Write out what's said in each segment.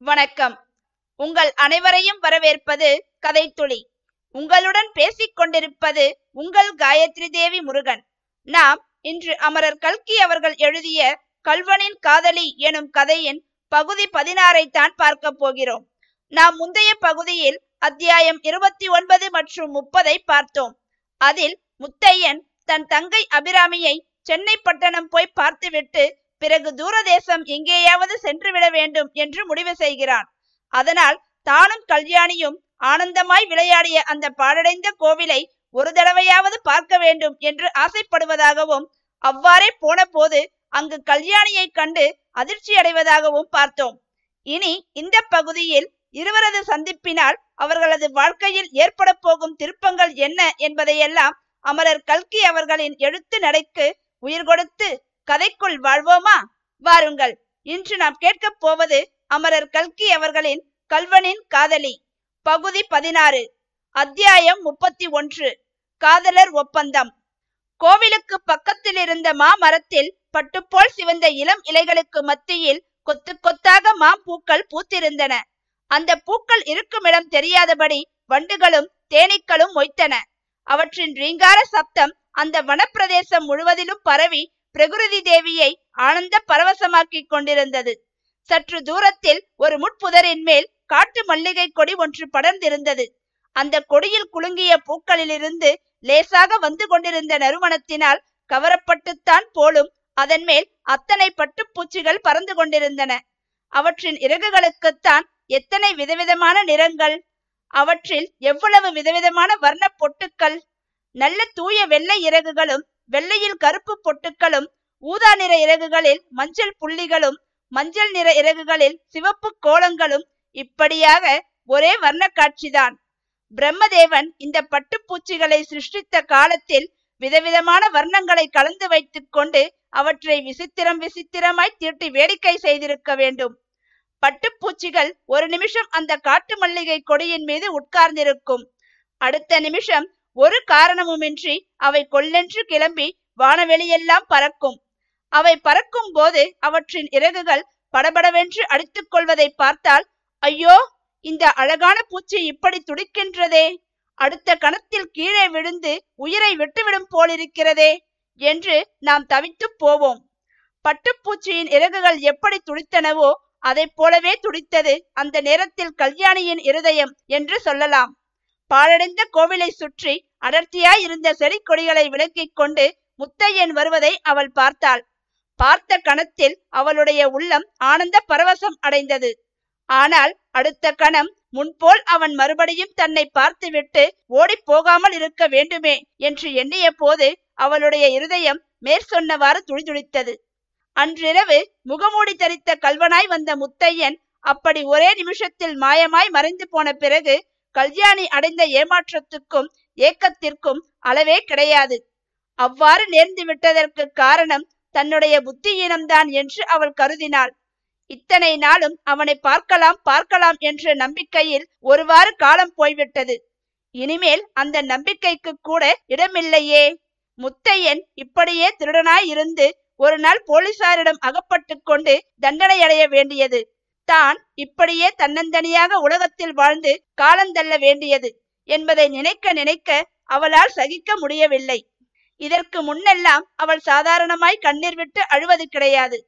வணக்கம். உங்கள் அனைவரையும் வரவேற்பது கதைத்துளி. உங்களுடன் பேசிக் கொண்டிருப்பது உங்கள் காயத்ரி தேவி முருகன். நாம் இன்று அமரர் கல்கி அவர்கள் எழுதிய கல்வனின் காதலி எனும் கதையின் பகுதி பதினாறை தான் பார்க்க போகிறோம். நாம் முந்தைய பகுதியில் அத்தியாயம் இருபத்தி ஒன்பது மற்றும் முப்பதை பார்த்தோம். அதில் முத்தையன் தன் தங்கை அபிராமியை சென்னை பட்டணம் போய் பார்த்துவிட்டு பிறகு தூரதேசம் எங்கேயாவது சென்றுவிட வேண்டும் என்று முடிவு செய்கிறான். அதனால் தானும் கல்யாணியும் ஆனந்தமாய் விளையாடிய அந்த பாடடைந்த கோவிலை ஒரு தடவையாவது பார்க்க வேண்டும் என்று ஆசைப்படுவதாகவும் அவ்வாறே போன போது அங்கு கல்யாணியை கண்டு அதிர்ச்சி அடைவதாகவும் பார்த்தோம். இனி இந்த பகுதியில் இருவரது சந்திப்பினால் அவர்களது வாழ்க்கையில் ஏற்பட போகும் திருப்பங்கள் என்ன என்பதையெல்லாம் அமரர் கல்கி அவர்களின் எழுத்து நடைக்கு உயிர் கொடுத்து கதைக்குள் வாழ்வோமா? வாருங்கள். இன்று நாம் கேட்கப் போவது அமரர் கல்கி அவர்களின் கல்வனின் காதலி. பகுதி பதினாறு. அத்தியாயம் முப்பத்தி ஒன்று. காதலர் ஒப்பந்தம். கோவிலுக்கு பக்கத்தில் இருந்த மாமரத்தில் பட்டுப்போல் சிவந்த இளம் இலைகளுக்கு மத்தியில் கொத்து கொத்தாக மாம்பூக்கள் பூத்திருந்தன. அந்த பூக்கள் இருக்குமிடம் தெரியாதபடி வண்டுகளும் தேனீக்களும் மொய்த்தன. அவற்றின் ரீங்கார சப்தம் அந்த வனப்பிரதேசம் முழுவதிலும் பரவி பிரகிருதி தேவியை ஆனந்த பரவசமாக்கி கொண்டிருந்தது. சற்று தூரத்தில் ஒரு முட்புதரின் மேல் காட்டு மல்லிகை கொடி ஒன்று படர்ந்திருந்தது. அந்த கொடியில் குலுங்கிய பூக்களிலிருந்து லேசாக வந்து கொண்டிருந்த நறுமணத்தினால் கவரப்பட்டுத்தான் போலும் அதன் மேல் அத்தனை பட்டுப்பூச்சிகள் பறந்து கொண்டிருந்தன. அவற்றின் இறகுகளுக்குத்தான் எத்தனை விதவிதமான நிறங்கள் அவற்றில் எவ்வளவு விதவிதமான வர்ண பொட்டுக்கள் நல்ல தூய வெள்ளை இறகுகளும் வெள்ளையில் கருப்பு பொட்டுக்களும் ஊதா நிற இறகுகளில் மஞ்சள் புள்ளிகளும் மஞ்சள் நிற இறகுகளில் சிவப்பு கோலங்களும் இப்படியாக ஒரே வர்ண காட்சிதான் பிரம்மதேவன் இந்த பட்டுப்பூச்சிகளை சிருஷ்டித்த காலத்தில் விதவிதமான வர்ணங்களை கலந்து வைத்துக் கொண்டு அவற்றை விசித்திரம் விசித்திரமாய் தீட்டி வேடிக்கை செய்திருக்க வேண்டும். பட்டுப்பூச்சிகள் ஒரு நிமிஷம் அந்த காட்டு மல்லிகை கொடியின் மீது உட்கார்ந்திருக்கும். அடுத்த நிமிஷம் ஒரு காரணமுமின்றி அவை கொல்லென்று கிளம்பி வானவெளியெல்லாம் பறக்கும். அவை பறக்கும் போது அவற்றின் இறகுகள் படபடவென்று அடித்துக் கொள்வதை பார்த்தால் ஐயோ இந்த அழகான பூச்சி இப்படி துடிக்கின்றதே! அடுத்த கணத்தில் கீழே விழுந்து உயிரை விட்டுவிடும் போலிருக்கிறதே! என்று நாம் தவித்து போவோம். பட்டுப்பூச்சியின் இறகுகள் எப்படி துடித்தனவோ அதை போலவே துடித்தது அந்த நேரத்தில் கல்யாணியின் இருதயம் என்று சொல்லலாம். பாழடைந்த கோவிலை சுற்றி அடர்த்தியாய் இருந்த செடி கொடிகளை விலக்கிக் கொண்டு முத்தையன் வருவதை அவள் பார்த்தாள். பார்த்த கணத்தில் அவளுடைய உள்ளம் ஆனந்த பரவசம் அடைந்தது. ஆனால் அடுத்த கணம் முன்போல் அவன் மறுபடியும் தன்னை பார்த்துவிட்டு ஓடி போகாமல் இருக்க வேண்டுமே என்று எண்ணிய போது அவளுடைய இருதயம் மேற்சொன்னவாறு துடிதுடித்தது. அன்றிரவு முகமூடி தரித்த கல்வனாய் வந்த முத்தையன் அப்படி ஒரே நிமிஷத்தில் மாயமாய் மறைந்து போன பிறகு கல்யாணி அடைந்த ஏமாற்றத்துக்கும் ஏக்கத்திற்கும் அளவே கிடையாது. அவ்வாறு நேர்ந்து விட்டதற்கு காரணம் தன்னுடைய புத்தியீனம்தான் என்று அவள் கருதினாள். இத்தனை நாளும் அவனை பார்க்கலாம் பார்க்கலாம் என்ற நம்பிக்கையில் ஒருவாறு காலம் போய்விட்டது. இனிமேல் அந்த நம்பிக்கைக்கு கூட இடமில்லையே. முத்தையன் இப்படியே திருடனாய் இருந்து ஒரு நாள் போலீசாரிடம் அகப்பட்டு கொண்டு தண்டனை அடைய வேண்டியது. தான் இப்படியே தன்னந்தனியாக உலகத்தில் வாழ்ந்து காலந்தள்ள வேண்டியது என்பதை நினைக்க நினைக்க அவளால் சகிக்க முடியவில்லை. இதற்கு முன்னெல்லாம் அவள் சாதாரணமாய் கண்ணீர் விட்டு அழுவது கிடையாது.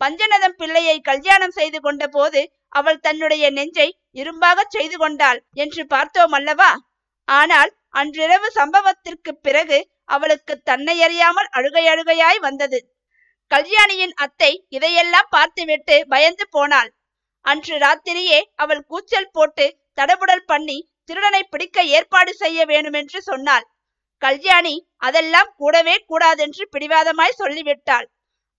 பஞ்சநதம் பிள்ளையை கல்யாணம் செய்து கொண்ட போது அவள் தன்னுடைய நெஞ்சை இரும்பாக செய்து கொண்டாள் என்று பார்த்தோம் அல்லவா? ஆனால் அன்றிரவு சம்பவத்திற்கு பிறகு அவளுக்கு தன்னை அறியாமல் அழுகை அழுகையாய் வந்தது. கல்யாணியின் அத்தை இதையெல்லாம் பார்த்துவிட்டு பயந்து போனாள். அன்று ராத்திரியே அவள் கூச்சல் போட்டு தடபுடல் பண்ணி திருடனை பிடிக்க ஏற்பாடு செய்ய வேண்டுமென்று சொன்னாள். கல்யாணி அதெல்லாம் கூடவே கூடாதென்று பிடிவாதமாய் சொல்லிவிட்டாள்.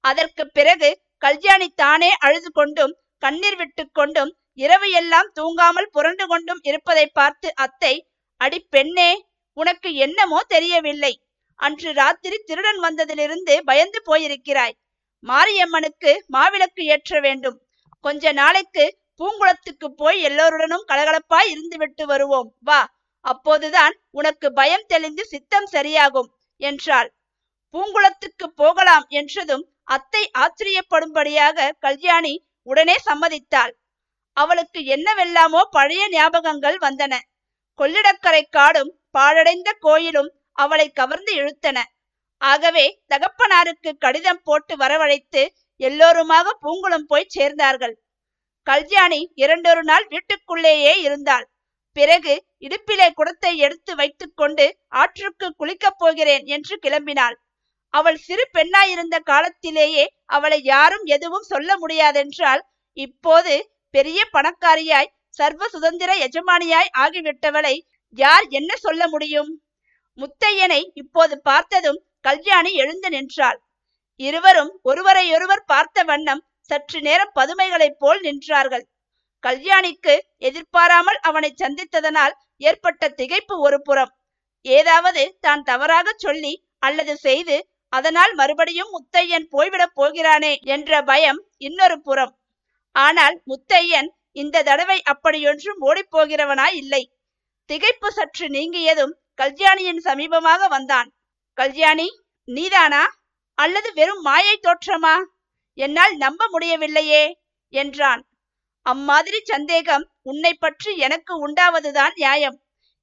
அதற்கு பிறகு கல்யாணி தானே அழுது கொண்டும் கண்ணீர் விட்டு கொண்டும் இரவு எல்லாம் தூங்காமல் புரண்டு கொண்டும் இருப்பதை பார்த்து அத்தை அடி பெண்ணே உனக்கு என்னமோ தெரியவில்லை. அன்று ராத்திரி திருடன் வந்ததிலிருந்து பயந்து போயிருக்கிறாய். மாரியம்மனுக்கு மாவிளக்கு ஏற்ற வேண்டும். கொஞ்ச நாளைக்கு பூங்குளத்துக்கு போய் எல்லோருடனும் கலகலப்பாய் இருந்து விட்டு வருவோம். வா அப்போதுதான் உனக்கு பயம் தெளிந்து சித்தம் சரியாகும் என்றாள். பூங்குளத்துக்கு போகலாம் என்றதும் அத்தை ஆச்சரியப்படும்படியாக கல்யாணி உடனே சம்மதித்தாள். அவளுக்கு என்னவெல்லாமோ பழைய ஞாபகங்கள் வந்தன. கொள்ளிடக்கரை காடும் பாழடைந்த கோயிலும் அவளை கவர்ந்து இழுத்தன. ஆகவே தகப்பனாருக்கு கடிதம் போட்டு வரவழைத்து எல்லோருமாக பூங்குளம் போய் சேர்ந்தார்கள். கல்யாணி இரண்டொரு நாள் வீட்டுக்குள்ளேயே இருந்தாள். பிறகு இடுப்பிலே குடத்தை எடுத்து வைத்துக்கொண்டு ஆற்றுக்கு குளிக்கப் போகிறேன் என்று கிளம்பினாள். அவள் சிறு பெண்ணாயிருந்த காலத்திலேயே அவளை யாரும் எதுவும் சொல்ல முடியாதென்றால் இப்போது பெரிய பணக்காரியாய் சர்வ சுதந்திர எஜமானியாய் ஆகிவிட்டவளை யார் என்ன சொல்ல முடியும்? முத்தையனை இப்போது பார்த்ததும் கல்யாணி எழுந்து நின்றாள். இருவரும் ஒருவரையொருவர் பார்த்த வண்ணம் சற்று நேரம் பதுமைகளைப் போல் நின்றார்கள். கல்யாணிக்கு எதிர்பாராமல் அவனை சந்தித்ததனால் ஏற்பட்ட திகைப்பு ஒரு புறம். ஏதாவது தான் தவறாக சொல்லி அல்லது செய்து அதனால் மறுபடியும் முத்தையன் போய்விடப் போகிறானே என்ற பயம் இன்னொரு புறம். ஆனால் முத்தையன் இந்த தடவை அப்படியொன்றும் ஓடிப்போகிறவனாய் இல்லை. திகைப்பு சற்று நீங்கியதும் கல்யாணியின் சமீபமாக வந்தான். கல்யாணி நீதானா? அல்லது வெறும் மாயை தோற்றமா? என்னால் நம்ப முடியவில்லையே என்றான். அம்மாதிரி சந்தேகம் உன்னை பற்றி எனக்கு உண்டாவதுதான் நியாயம்.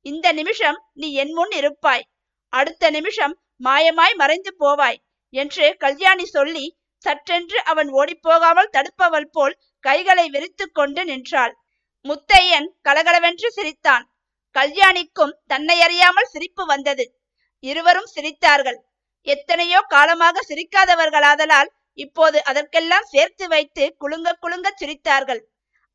இந்த நிமிஷம் நீ என் முன் இருப்பாய். அடுத்த நிமிஷம் மாயமாய் மறைந்து போவாய் என்று கல்யாணி சொல்லி சற்றென்று அவன் ஓடிப்போகாமல் தடுப்பவள் போல் கைகளை விரித்து கொண்டு நின்றாள். முத்தையன் கலகலவென்று சிரித்தான். கல்யாணிக்கும் தன்னை அறியாமல் சிரிப்பு வந்தது. இருவரும் சிரித்தார்கள். எத்தனையோ காலமாக சிரிக்காதவர்களாதலால் இப்போது அதற்கெல்லாம் சேர்த்து வைத்து குலுங்க குலுங்க சிரித்தார்கள்.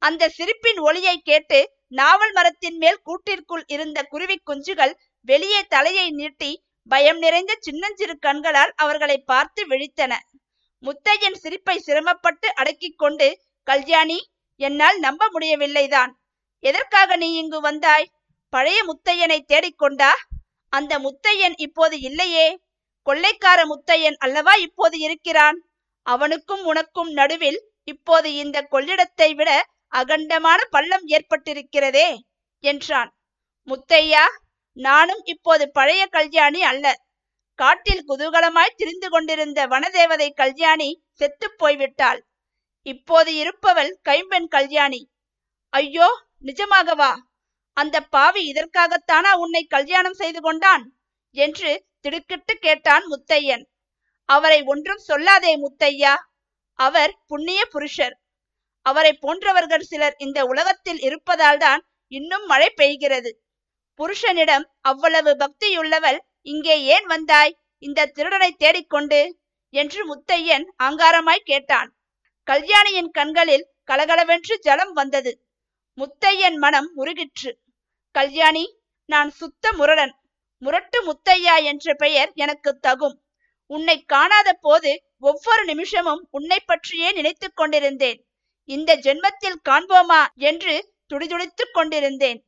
அந்த சிரிப்பின் ஒளியை கேட்டு நாவல் மரத்தின் மேல் கூட்டிற்குள் இருந்த குருவி குஞ்சுகள் வெளியே தலையை நீட்டி பயம் நிறைந்த சின்னஞ்சிறு கண்களால் அவர்களை பார்த்து விழித்தன. முத்தையன் சிரிப்பை சிரமப்பட்டு அடக்கிக் கொண்டு கல்யாணி என்னால் நம்ப முடியவில்லைதான். எதற்காக நீ இங்கு வந்தாய்? பழைய முத்தையனை தேடிக்கொண்டா? அந்த முத்தையன் இப்போது இல்லையே. கொள்ளைக்கார முத்தையன் அல்லவா இப்போது இருக்கிறான்? அவனுக்கும் உனக்கும் நடுவில் இப்போது இந்த கொள்ளிடத்தை விட அகண்டமான பள்ளம் ஏற்பட்டிருக்கிறதே என்றான். முத்தையா நானும் இப்போது பழைய கல்யாணி அல்ல. காட்டில் குதூகலமாய் திரிந்து கொண்டிருந்த வனதேவதை கல்யாணி செத்து போய்விட்டாள். இப்போது இருப்பவள் கைம்பெண் கல்யாணி. ஐயோ நிஜமாகவா? அந்த பாவி இதற்காகத்தானா உன்னை கல்யாணம் செய்து கொண்டான்? என்று திடுக்கிட்டு கேட்டான் முத்தையன். அவரை ஒன்றும் சொல்லாதே முத்தையா. அவர் புண்ணிய புருஷர். அவரை போன்றவர்கள் சிலர் இந்த உலகத்தில் இருப்பதால்தான் இன்னும் மழை பெய்கிறது. புருஷனிடம் அவ்வளவு பக்தியுள்ளவள் இங்கே ஏன் வந்தாய்? இந்த திருடனை தேடிக்கொண்டு என்று முத்தையன் ஆங்காரமாய் கேட்டான். கல்யாணியின் கண்களில் கலகலவென்று ஜலம் வந்தது. முத்தையன் மனம் முருகிற்று கல்யாணி நான் சுத்த முரடன். முரட்டு முத்தையா என்ற பெயர் எனக்கு தகும். உன்னை காணாத போது ஒவ்வொரு நிமிஷமும் உன்னை பற்றியே நினைத்து கொண்டிருந்தேன். இந்த ஜென்மத்தில் காண்போமா என்று துடிதுடித்துக் கொண்டிருந்தேன்.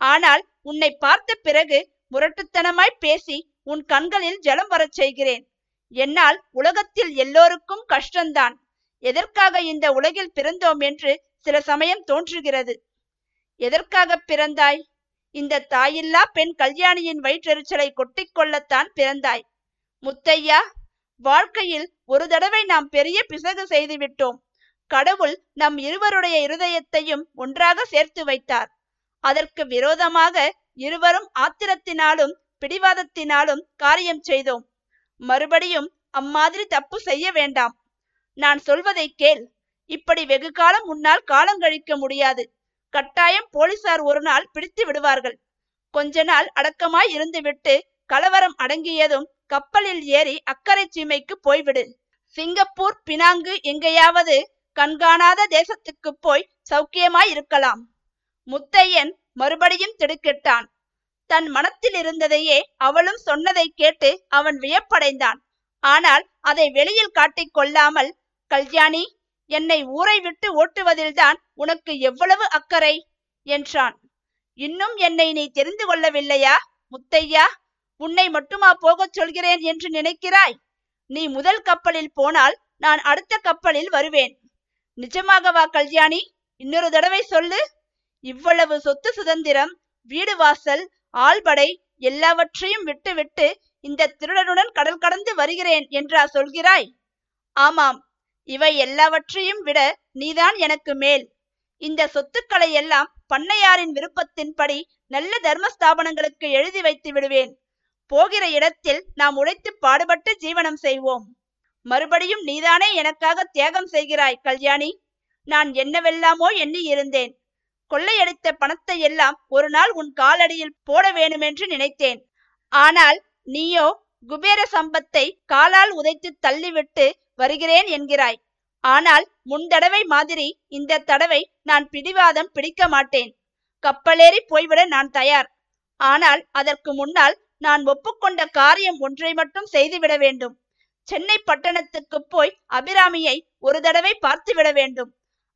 ஆனால் உன்னை பார்த்த பிறகு முரட்டுத்தனமாய் பேசி உன் கண்களில் ஜலம் வரச் செய்கிறேன். என்னால் உலகத்தில் எல்லோருக்கும் கஷ்டம்தான் எதற்காக இந்த உலகில் பிறந்தோம் என்று சில சமயம் தோன்றுகிறது. எதற்காக பிறந்தாய்? இந்த தாயில்லா பெண் கல்யாணியின் வயிற்றெரிச்சலை கொட்டிக்கொள்ளத்தான் பிறந்தாய். முத்தையா வாழ்க்கையில் ஒரு தடவை நாம் பெரிய பிசகு செய்துவிட்டோம் கடவுள் நம் இருவருடைய இருதயத்தையும் ஒன்றாக சேர்த்து வைத்தார். அதற்கு விரோதமாக இருவரும் ஆத்திரத்தினாலும் பிடிவாதத்தினாலும் காரியம் செய்தோம். மறுபடியும் அம்மாதிரி தப்பு செய்ய வேண்டாம். நான் சொல்வதை கேள். இப்படி வெகு காலம் முன்னால் காலம் கழிக்க முடியாது. கட்டாயம் போலீசார் ஒரு நாள் பிடித்து விடுவார்கள். கொஞ்ச நாள் அடக்கமாய் இருந்துவிட்டு கலவரம் அடங்கியதும் கப்பலில் ஏறி அக்கறை சீமைக்கு போய்விடு. சிங்கப்பூர் பினாங்கு எங்கேயாவது கண்காணாத தேசத்துக்கு போய் சௌக்கியமாய் இருக்கலாம். முத்தையன் மறுபடியும் திடுக்கிட்டான். தன் மனத்தில் இருந்ததையே அவளும் சொன்னதை கேட்டு அவன் வியப்படைந்தான். ஆனால் அதை வெளியில் காட்டிக் கொள்ளாமல் கல்யாணி என்னை ஊரை விட்டு ஓட்டுவதில்தான் உனக்கு எவ்வளவு அக்கறை? என்றான். இன்னும் என்னை நீ தெரிந்து கொள்ளவில்லையா முத்தையா? உன்னை மட்டுமா போகச் சொல்கிறேன் என்று நினைக்கிறாய்? நீ முதல் கப்பலில் போனால் நான் அடுத்த கப்பலில் வருவேன். நிஜமாகவா கல்யாணி இன்னொரு தடவை சொல்லு. இவ்வளவு சொத்து சுதந்திரம் வீடு வாசல் ஆள்படை எல்லாவற்றையும் விட்டுவிட்டு இந்த திருடனுடன் கடல் கடந்து வருகிறேன் என்றா சொல்கிறாய்? ஆமாம் இவை எல்லாவற்றையும் விட நீதான் எனக்கு மேல். இந்த சொத்துக்களை எல்லாம் பண்ணையாரின் விருப்பத்தின்படி நல்ல தர்ம ஸ்தாபனங்களுக்கு எழுதி வைத்து விடுவேன். போகிற இடத்தில் நாம் உழைத்து பாடுபட்டு ஜீவனம் செய்வோம். மறுபடியும் நீதானே எனக்காக தியாகம் செய்கிறாய் கல்யாணி. நான் என்னவெல்லாமோ எண்ணி இருந்தேன் கொள்ளையடித்த பணத்தை எல்லாம் ஒரு நாள் உன் காலடியில் போட வேணுமென்று நினைத்தேன். ஆனால் நீயோ குபேர சம்பத்தை காலால் உதைத்து தள்ளிவிட்டு வருகிறேன் என்கிறாய். ஆனால் முன்தடவை மாதிரி இந்த தடவை நான் பிடிவாதம் பிடிக்க மாட்டேன். கப்பலேறி போய்விட நான் தயார். ஆனால் அதற்கு முன்னால் நான் ஒப்புக்கொண்ட காரியம் ஒன்றை மட்டும் செய்துவிட வேண்டும். சென்னை பட்டணத்துக்கு போய் அபிராமியை ஒரு தடவை பார்த்துவிட வேண்டும்.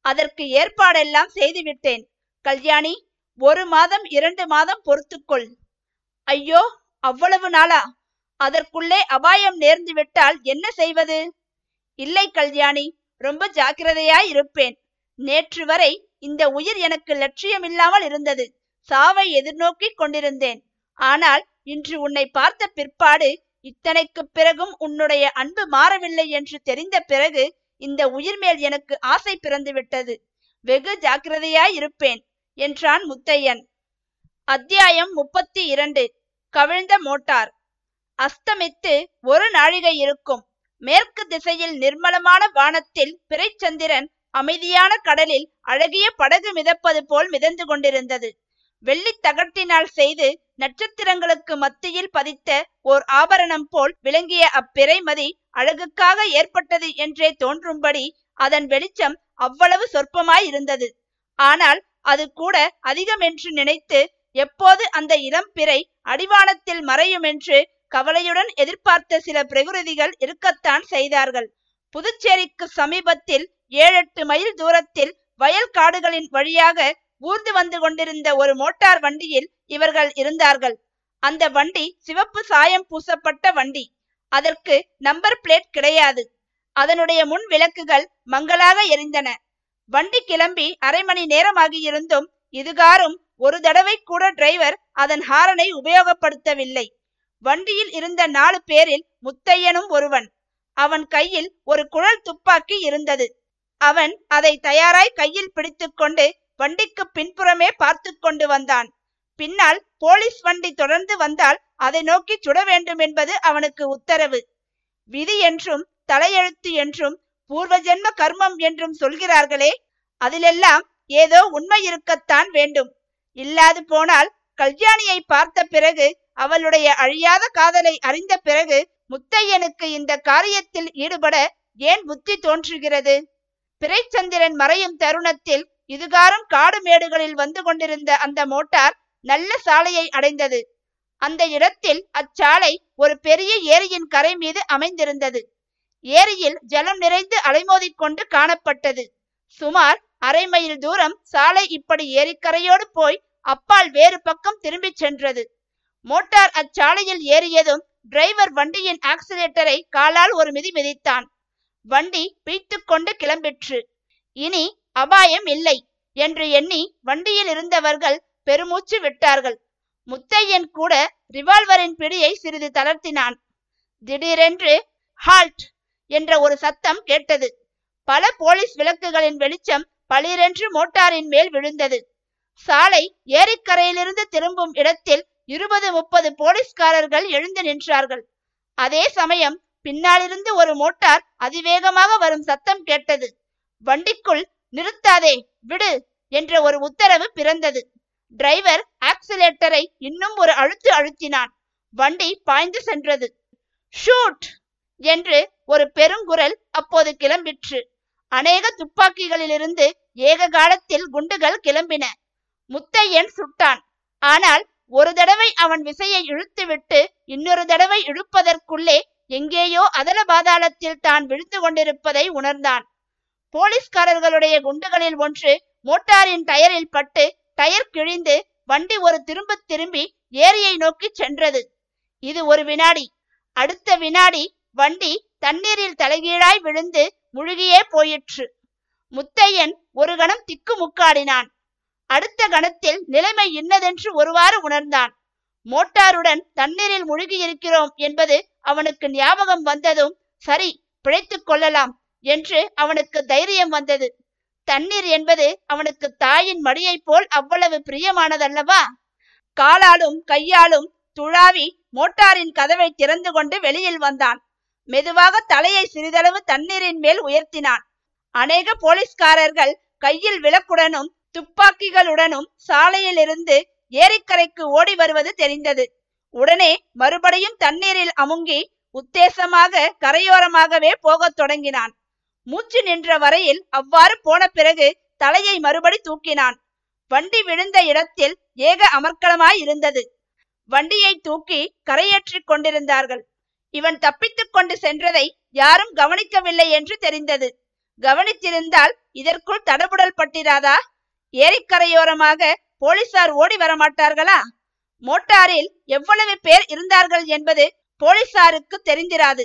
அதற்கு ஏற்பாடெல்லாம் செய்துவிட்டேன். கல்யாணி ஒரு மாதம் இரண்டு மாதம் பொறுத்துக்கொள். ஐயோ அவ்வளவு நாளா? அதற்குள்ளே அபாயம் நேர்ந்து விட்டால் என்ன செய்வது? இல்லை கல்யாணி ரொம்ப ஜாக்கிரதையாய் இருப்பேன். நேற்று வரை இந்த உயிர் எனக்கு லட்சியம் இல்லாமல் இருந்தது. சாவை எதிர்நோக்கி கொண்டிருந்தேன். ஆனால் இன்று உன்னை பார்த்த பிற்பாடு இத்தனைக்கு பிறகும் உன்னுடைய அன்பு மாறவில்லை என்று தெரிந்த பிறகு இந்த உயிர் மேல் எனக்கு ஆசை பிறந்து விட்டது வெகு ஜாக்கிரதையாய் இருப்பேன் என்றான் முத்தையன். அத்தியாயம் முப்பத்தி இரண்டு. கவிழ்ந்த மோட்டார். அஸ்தமித்து ஒரு நாழிகை இருக்கும். மேற்கு திசையில் நிர்மலமான வானத்தில் பிறைச்சந்திரன் அமைதியான கடலில் அழகிய படகு மிதப்பது போல் மிதந்து கொண்டிருந்தது. வெள்ளி தகட்டினால் செய்து நட்சத்திரங்களுக்கு மத்தியில் பதித்த ஓர் ஆபரணம் போல் விளங்கிய அப்பிறைமதி அழகுக்காக ஏற்பட்டது என்றே தோன்றும்படி அதன் வெளிச்சம் அவ்வளவு சொற்பமாய் இருந்தது ஆனால் அது கூட அதிகம் என்று நினைத்து எப்போது அந்த இளம் பிறை அடிவானத்தில் மறையும் என்று கவலையுடன் எதிர்பார்த்த சில பிரகுருதிகள் இருக்கத்தான் செய்தார்கள். புதுச்சேரிக்கு சமீபத்தில் ஏழெட்டு மைல் தூரத்தில் வயல் காடுகளின் வழியாக ஊர்ந்து வந்து கொண்டிருந்த ஒரு மோட்டார் வண்டியில் இவர்கள் இருந்தார்கள். அந்த வண்டி சிவப்பு சாயம் பூசப்பட்ட வண்டி. அதற்கு நம்பர் பிளேட் கிடையாது. அதனுடைய முன் விளக்குகள் மங்களாக எரிந்தன. வண்டி கிளம்பி அரை மணி நேரமாகியிருந்தும் இதுகாரும் ஒரு தடவை கூட டிரைவர் அதன் ஹாரனை உபயோகப்படுத்தவில்லை. வண்டியில் இருந்த நாலு பேரில் முத்தையனும் ஒருவன். அவன் கையில் ஒரு குழல் துப்பாக்கி இருந்தது. அவன் அதை தயாராய் கையில் பிடித்துக்கொண்டு வண்டிக்கு பின்புறமே பார்த்து கொண்டு வந்தான். பின்னால் போலீஸ் வண்டி தொடர்ந்து வந்தால் அதை நோக்கி சுட வேண்டும் என்பது அவனுக்கு உத்தரவு. விதி என்றும் தலையெழுத்து என்றும் பூர்வ ஜென்ம கர்மம் என்றும் சொல்கிறார்களே அதிலெல்லாம் ஏதோ உண்மை இருக்கத்தான் வேண்டும். இல்லாது போனால் கல்யாணியை பார்த்த பிறகு அவளுடைய அழியாத காதலை அறிந்த பிறகு முத்தையனுக்கு இந்த காரியத்தில் ஈடுபட ஏன் புத்தி தோன்றுகிறது? பிறைச்சந்திரன் மறையும் தருணத்தில் இதுகாரம் காடு மேடுகளில் வந்து கொண்டிருந்த அந்த மோட்டார் நல்ல சாலையை அடைந்தது. அந்த இடத்தில் அச்சாலை ஒரு பெரிய ஏரியின் கரை மீது அமைந்திருந்தது. ஏரியில் ஜலம் நிறைந்து அலைமோதிக்கொண்டு காணப்பட்டது. சுமார் அரை மைல் தூரம் சாலை இப்படி ஏரிக்கரையோடு போய் அப்பால் வேறு பக்கம் திரும்பிச் சென்றது. மோட்டார் அச்சாலையில் ஏறியதும் டிரைவர் வண்டியின் ஆக்சிலேட்டரை காலால் ஒரு மிதி மிதித்தான். வண்டி பீத்து கொண்டு கிளம்பிற்று. இனி அபாயம் இல்லை என்று எண்ணி வண்டியில் இருந்தவர்கள் பெருமூச்சு விட்டார்கள். முத்தையன் கூட ரிவால்வரின் பிடியை சிறிது தளர்த்தினான். திடீரென்று ஹால்ட் என்ற ஒரு சத்தம் கேட்டது. பல போலீஸ் விளக்குகளின் வெளிச்சம் பளிரென்று மோட்டாரின் மேல் விழுந்தது. சாலை ஏரிக்கரையிலிருந்து திரும்பும் இடத்தில் இருபது முப்பது போலீஸ்காரர்கள் எழுந்து நின்றார்கள். அதே சமயம் பின்னாலிருந்து ஒரு மோட்டார் அதிவேகமாக வரும் சத்தம் கேட்டது. வண்டிக்குள் நிறுத்தாதே விடு என்ற ஒரு உத்தரவு பிறந்தது. டிரைவர் ஆக்சிலேட்டரை இன்னும் ஒரு அழுத்து அழுத்தினான். வண்டி பாய்ந்து சென்றது. ஷூட் என்று ஒரு பெருங்குரல் அப்போது கிளம்பிற்று. அநேக துப்பாக்கிகளிலிருந்து ஏக காலத்தில் குண்டுகள் கிளம்பின. முத்தையன் சுட்டான். ஆனால் ஒரு தடவை அவன் விசையை இழுத்துவிட்டு இன்னொரு தடவை இழுப்பதற்குள்ளே எங்கேயோ அதல பாதாளத்தில் தான் விழுந்து கொண்டிருப்பதை உணர்ந்தான். போலீஸ்காரர்களுடைய குண்டுகளில் ஒன்று மோட்டாரின் டயரில் பட்டு டயர் கிழிந்து வண்டி ஒரு திரும்ப திரும்பி ஏரியை நோக்கி சென்றது. இது ஒரு வினாடி. அடுத்த வினாடி வண்டி தண்ணீரில் தலைகீழாய் விழுந்து முழுகியே போயிற்று. முத்தையன் ஒரு கணம் திக்கு முக்காடினான் அடுத்த கணத்தில் நிலைமை இன்னதென்று ஒருவாறு உணர்ந்தான். மோட்டாருடன் தண்ணீரில் முழுகியிருக்கிறோம் என்பது அவனுக்கு ஞாபகம் வந்ததும் சரி பிழைத்துக் கொள்ளலாம் என்று அவனுக்கு தைரியம் வந்தது. தண்ணீர் என்பது அவனுக்கு தாயின் மடியைப் போல் அவ்வளவு பிரியமானதல்லவா? காலாலும் கையாலும் துழாவி மோட்டாரின் கதவை திறந்து கொண்டு வெளியில் வந்தான். மெதுவாக தலையை சிறிதளவு தண்ணீரின் மேல் உயர்த்தினான். அநேக போலீஸ்காரர்கள் கையில் விளக்குடனும் துப்பாக்கிகளுடனும் சாலையிலிருந்து ஏரிக்கரைக்கு ஓடி வருவது தெரிந்தது. உடனே மறுபடியும் தண்ணீரில் அமுங்கி உத்தேசமாக கரையோரமாகவே போகத் தொடங்கினான். மூச்சு நின்ற வரையில் அவ்வாறு போன பிறகு தலையை மறுபடி தூக்கினான். வண்டி விழுந்த இடத்தில் ஏக அமர்க்களமாய் இருந்தது. வண்டியை தூக்கி கரையேற்றிக் கொண்டிருந்தார்கள். இவன் தப்பித்துக் கொண்டு சென்றதை யாரும் கவனிக்கவில்லை என்று தெரிந்தது. கவனித்திருந்தால் இதற்குள் தடபுடல் பட்டிராதா? ஏரிக்கரையோரமாக போலீசார் ஓடி வரமாட்டார்களா? மோட்டாரில் எவ்வளவு பேர் இருந்தார்கள் என்பது போலீசாருக்கு தெரிந்திராது.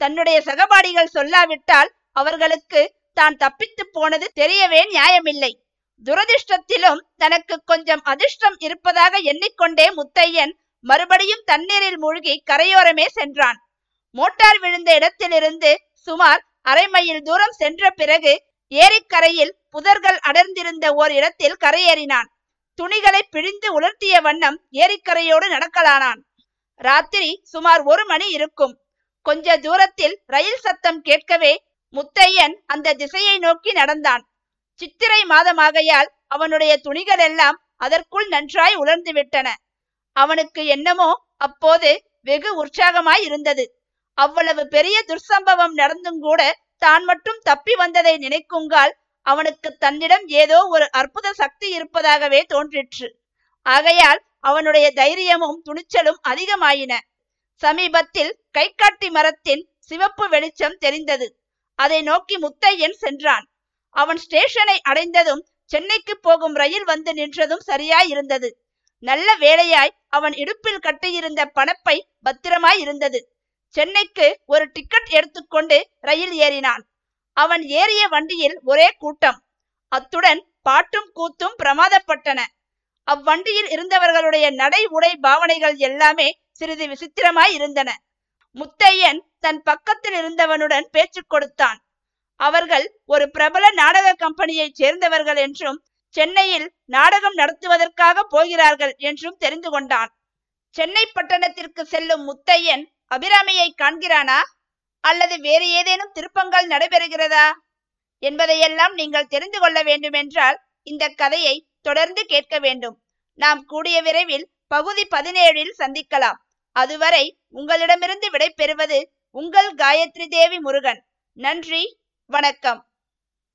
தன்னுடைய சகபாடிகள் சொல்லாவிட்டால் அவர்களுக்கு தான் தப்பித்து போனது தெரியவே நியாயமில்லை. துரதிர்ஷ்டத்திலும் தனக்கு கொஞ்சம் அதிர்ஷ்டம் இருப்பதாக எண்ணிக்கொண்டே முத்தையன் மறுபடியும் தண்ணீரில் மூழ்கி கரையோரமே சென்றான். மோட்டார் விழுந்த இடத்திலிருந்து சுமார் அரை மைல் தூரம் சென்ற பிறகு ஏரிக்கரையில் புதர்கள் அடர்ந்திருந்த ஓர் இடத்தில் கரையேறினான். துணிகளை பிழிந்து உலர்த்திய வண்ணம் ஏரிக்கரையோடு நடக்கலானான். ராத்திரி சுமார் ஒரு மணி இருக்கும். கொஞ்ச தூரத்தில் ரயில் சத்தம் கேட்கவே முத்தையன் அந்த திசையை நோக்கி நடந்தான். சித்திரை மாதமாகையால் அவனுடைய துணிகள் எல்லாம் அதற்குள் நன்றாய் உலர்ந்து விட்டன அவனுக்கு என்னமோ அப்போது வெகு உற்சாகமாய் இருந்தது. அவ்வளவு பெரிய துர்சம்பவம் நடந்தும் கூட தான் மட்டும் தப்பி வந்ததை நினைக்குங்கால் அவனுக்கு தன்னிடம் ஏதோ ஒரு அற்புத சக்தி இருப்பதாகவே தோன்றிற்று. ஆகையால் அவனுடைய தைரியமும் துணிச்சலும் அதிகமாயின. சமீபத்தில் கைகாட்டி மரத்தின் சிவப்பு வெளிச்சம் தெரிந்தது. அதை நோக்கி முத்தையன் சென்றான். அவன் ஸ்டேஷனை அடைந்ததும் சென்னைக்கு போகும் ரயில் வந்து நின்றதும் சரியாய் இருந்தது நல்ல வேளையாய் அவன் இடுப்பில் கட்டியிருந்த பணப்பை பத்திரமாய் இருந்தது சென்னைக்கு ஒரு டிக்கெட் எடுத்துக்கொண்டு ரயில் ஏறினான். அவன் ஏறிய வண்டியில் ஒரே கூட்டம். அத்துடன் பாட்டும் கூத்தும் பிரமாதப்பட்டன. அவ்வண்டியில் இருந்தவர்களுடைய நடை உடை பாவனைகள் எல்லாமே சிறிது விசித்திரமாய் இருந்தன. முத்தையன் தன் பக்கத்தில் இருந்தவனுடன் பேச்சு கொடுத்தான். அவர்கள் ஒரு பிரபல நாடக கம்பெனியைச் சேர்ந்தவர்கள் என்றும் சென்னையில் நாடகம் நடத்துவதற்காக போகிறார்கள் என்றும் தெரிந்து கொண்டான். சென்னை பட்டணத்திற்கு செல்லும் முத்தையன் அபிராமியை காண்கிறானா? அல்லது வேறு ஏதேனும் திருப்பங்கள் நடைபெறுகிறதா? என்பதையெல்லாம் நீங்கள் தெரிந்து கொள்ள வேண்டுமென்றால் இந்த கதையை தொடர்ந்து கேட்க வேண்டும். நாம் கூடிய விரைவில் பகுதி பதினேழில் சந்திக்கலாம். அதுவரை உங்களிடமிருந்து விடை பெறுவது உங்கள் காயத்ரி தேவி முருகன். நன்றி வணக்கம்.